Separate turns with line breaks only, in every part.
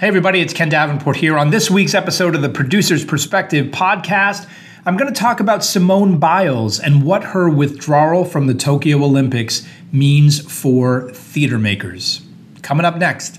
Hey, everybody, it's Ken Davenport here. On this week's episode of the Producer's Perspective podcast, I'm going to talk about Simone Biles and what her withdrawal from the Tokyo Olympics means for theater makers. Coming up next.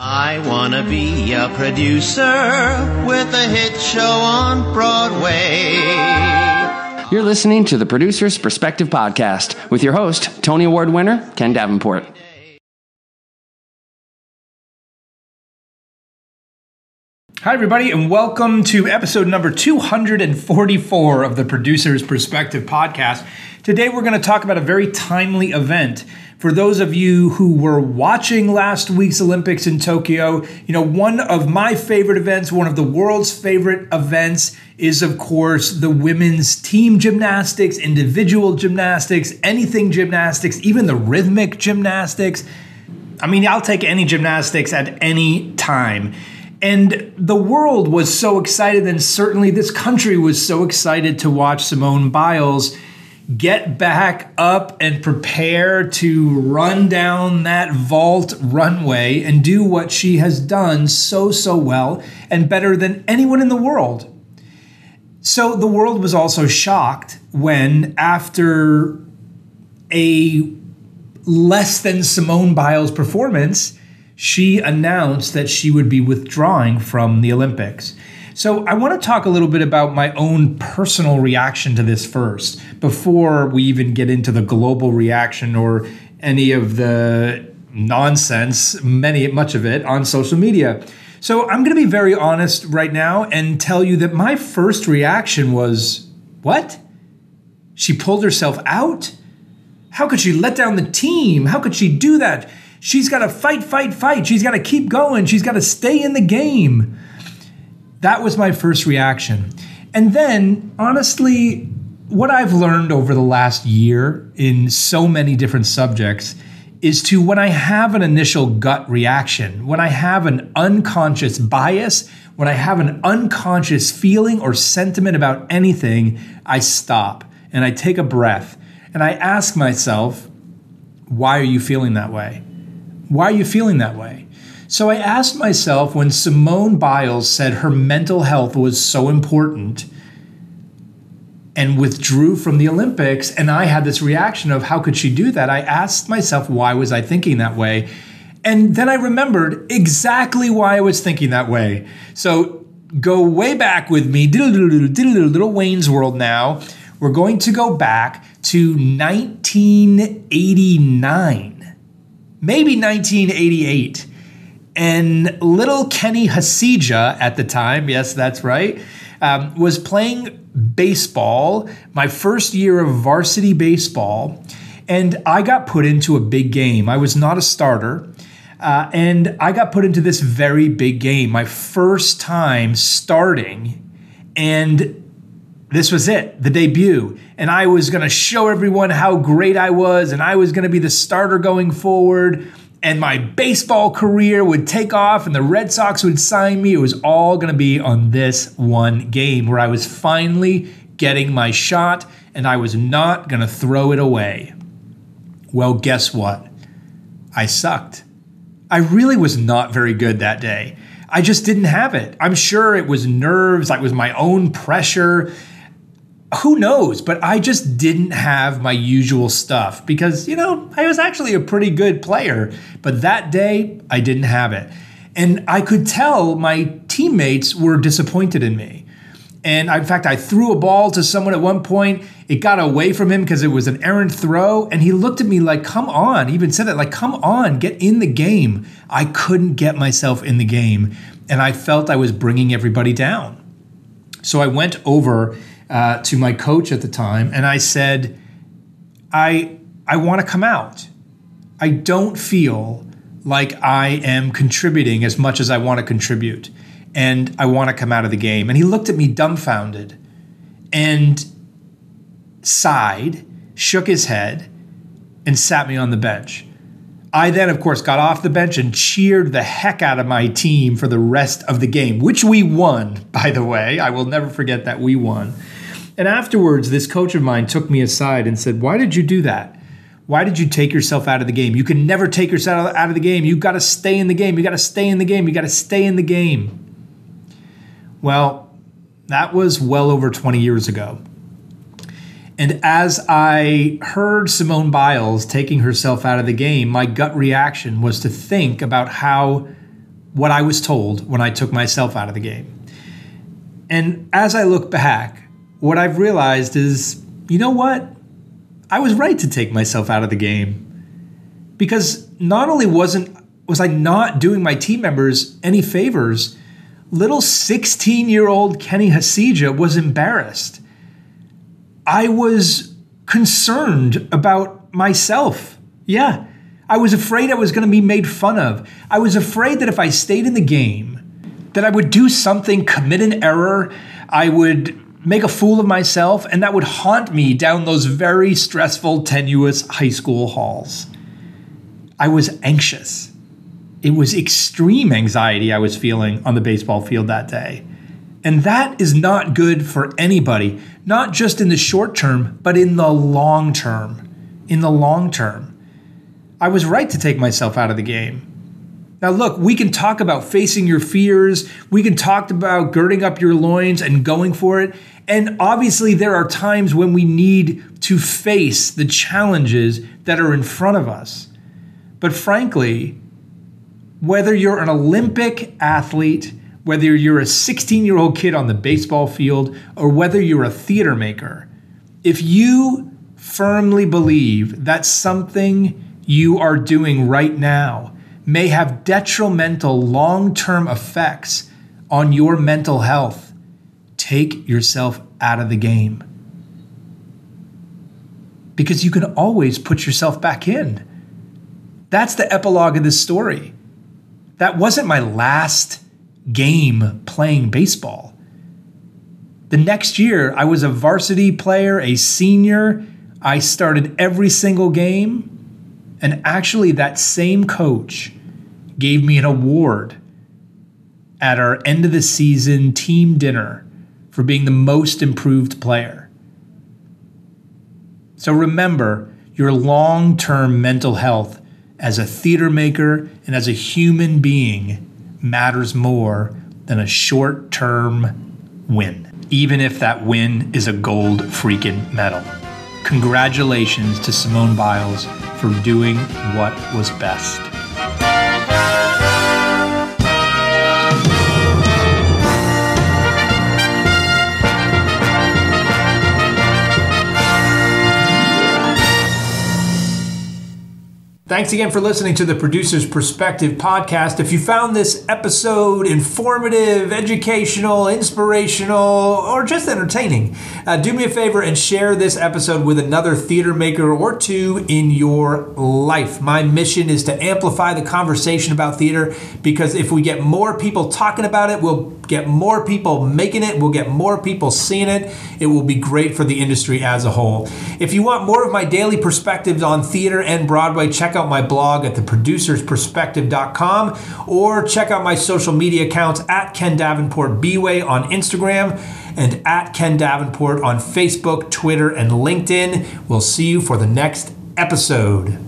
I wanna be a producer with a hit show on Broadway.
You're listening to the Producer's Perspective Podcast with your host, Tony Award winner, Ken Davenport.
Hi, everybody, and welcome to episode number 244 of the Producer's Perspective podcast. Today, we're going to talk about a very timely event. For those of you who were watching last week's Olympics in Tokyo, you know, one of my favorite events, one of the world's favorite events, is of course the women's team gymnastics, individual gymnastics, anything gymnastics, even the rhythmic gymnastics. I mean, I'll take any gymnastics at any time. And the world was so excited, and certainly this country was so excited to watch Simone Biles get back up and prepare to run down that vault runway and do what she has done so, so well and better than anyone in the world. So the world was also shocked when, after a less than Simone Biles performance, she announced that she would be withdrawing from the Olympics. So, I want to talk a little bit about my own personal reaction to this first, before we even get into the global reaction or any of the nonsense, many, much of it on social media. So, I'm going to be very honest right now and tell you that my first reaction was, What? She pulled herself out? How could she let down the team? How could she do that? She's got to fight, fight, fight. She's got to keep going. She's got to stay in the game. That was my first reaction. And then, honestly, what I've learned over the last year in so many different subjects is to when I have an initial gut reaction, when I have an unconscious bias, when I have an unconscious feeling or sentiment about anything, I stop and I take a breath and I ask myself, why are you feeling that way? Why are you feeling that way? So I asked myself when Simone Biles said her mental health was so important and withdrew from the Olympics, and I had this reaction of how could she do that? I asked myself, why was I thinking that way? And then I remembered exactly why I was thinking that way. So go way back with me, little Wayne's World now. We're going to go back to 1989, maybe 1988. And little Kenny Hasija at the time, yes, that's right, um, was playing baseball, my first year of varsity baseball, and I got put into a big game. I was not a starter. Uh, and I got put into this very big game, my first time starting. And this was it, the debut. And I was going to show everyone how great I was, and I was going to be the starter going forward. And my baseball career would take off, and the Red Sox would sign me. It was all going to be on this one game where I was finally getting my shot, and I was not going to throw it away. Well, guess what? I sucked. I really was not very good that day. I just didn't have it. I'm sure it was nerves, it was my own pressure. Who knows? But I just didn't have my usual stuff because, you know, I was actually a pretty good player. But that day, I didn't have it. And I could tell my teammates were disappointed in me. And in fact, I threw a ball to someone at one point. It got away from him because it was an errant throw. And he looked at me like, come on. He even said that, like, come on, get in the game. I couldn't get myself in the game. And I felt I was bringing everybody down. So I went over uh, to my coach at the time and I said, I, I want to come out. I don't feel like I am contributing as much as I want to contribute and I want to come out of the game. And he looked at me dumbfounded and sighed, shook his head, and sat me on the bench. I then, of course, got off the bench and cheered the heck out of my team for the rest of the game, which we won, by the way. I will never forget that we won. And afterwards, this coach of mine took me aside and said, Why did you do that? Why did you take yourself out of the game? You can never take yourself out of the game. You've got to stay in the game. You've got to stay in the game. You've got to stay in the game. Well, that was well over 20 years ago. And as I heard Simone Biles taking herself out of the game, my gut reaction was to think about how what I was told when I took myself out of the game. And as I look back, what I've realized is you know what? I was right to take myself out of the game. Because not only wasn't was I not doing my team members any favors, little 16 year old Kenny Hasija was embarrassed. I was concerned about myself. Yeah, I was afraid I was going to be made fun of. I was afraid that if I stayed in the game, that I would do something, commit an error, I would make a fool of myself, and that would haunt me down those very stressful, tenuous high school halls. I was anxious it was extreme anxiety I was feeling on the baseball field that day. And that is not good for anybody, not just in the short term, but in the long term. In the long term. I was right to take myself out of the game. Now, look, we can talk about facing your fears. We can talk about girding up your loins and going for it. And obviously, there are times when we need to face the challenges that are in front of us. But frankly, whether you're an Olympic athlete, whether you're a 16 year old kid on the baseball field, or whether you're a theater maker, if you firmly believe that something you are doing right now may have detrimental long term effects on your mental health, take yourself out of the game. Because you can always put yourself back in. That's the epilogue of this story that wasn't my last game playing baseball. The next year, I was a varsity player, a senior. I started every single game. And actually, that same coach gave me an award at our end of the season team dinner for being the most improved player. So remember, your long term mental health as a theater maker and as a human being matters more than a short term win, even if that win is a gold freaking medal. Congratulations to Simone Biles for doing what was best. Thanks again for listening to the Producer's Perspective podcast. If you found this episode informative, educational, inspirational, or just entertaining, uh, do me a favor and share this episode with another theater maker or two in your life. My mission is to amplify the conversation about theater because if we get more people talking about it, we'll get more people making it, we'll get more people seeing it. It will be great for the industry as a whole. If you want more of my daily perspectives on theater and Broadway, check out my blog at theproducersperspective.com or check out my social media accounts at Ken Davenport B-Way on Instagram and at Ken Davenport on Facebook, Twitter, and LinkedIn. We'll see you for the next episode.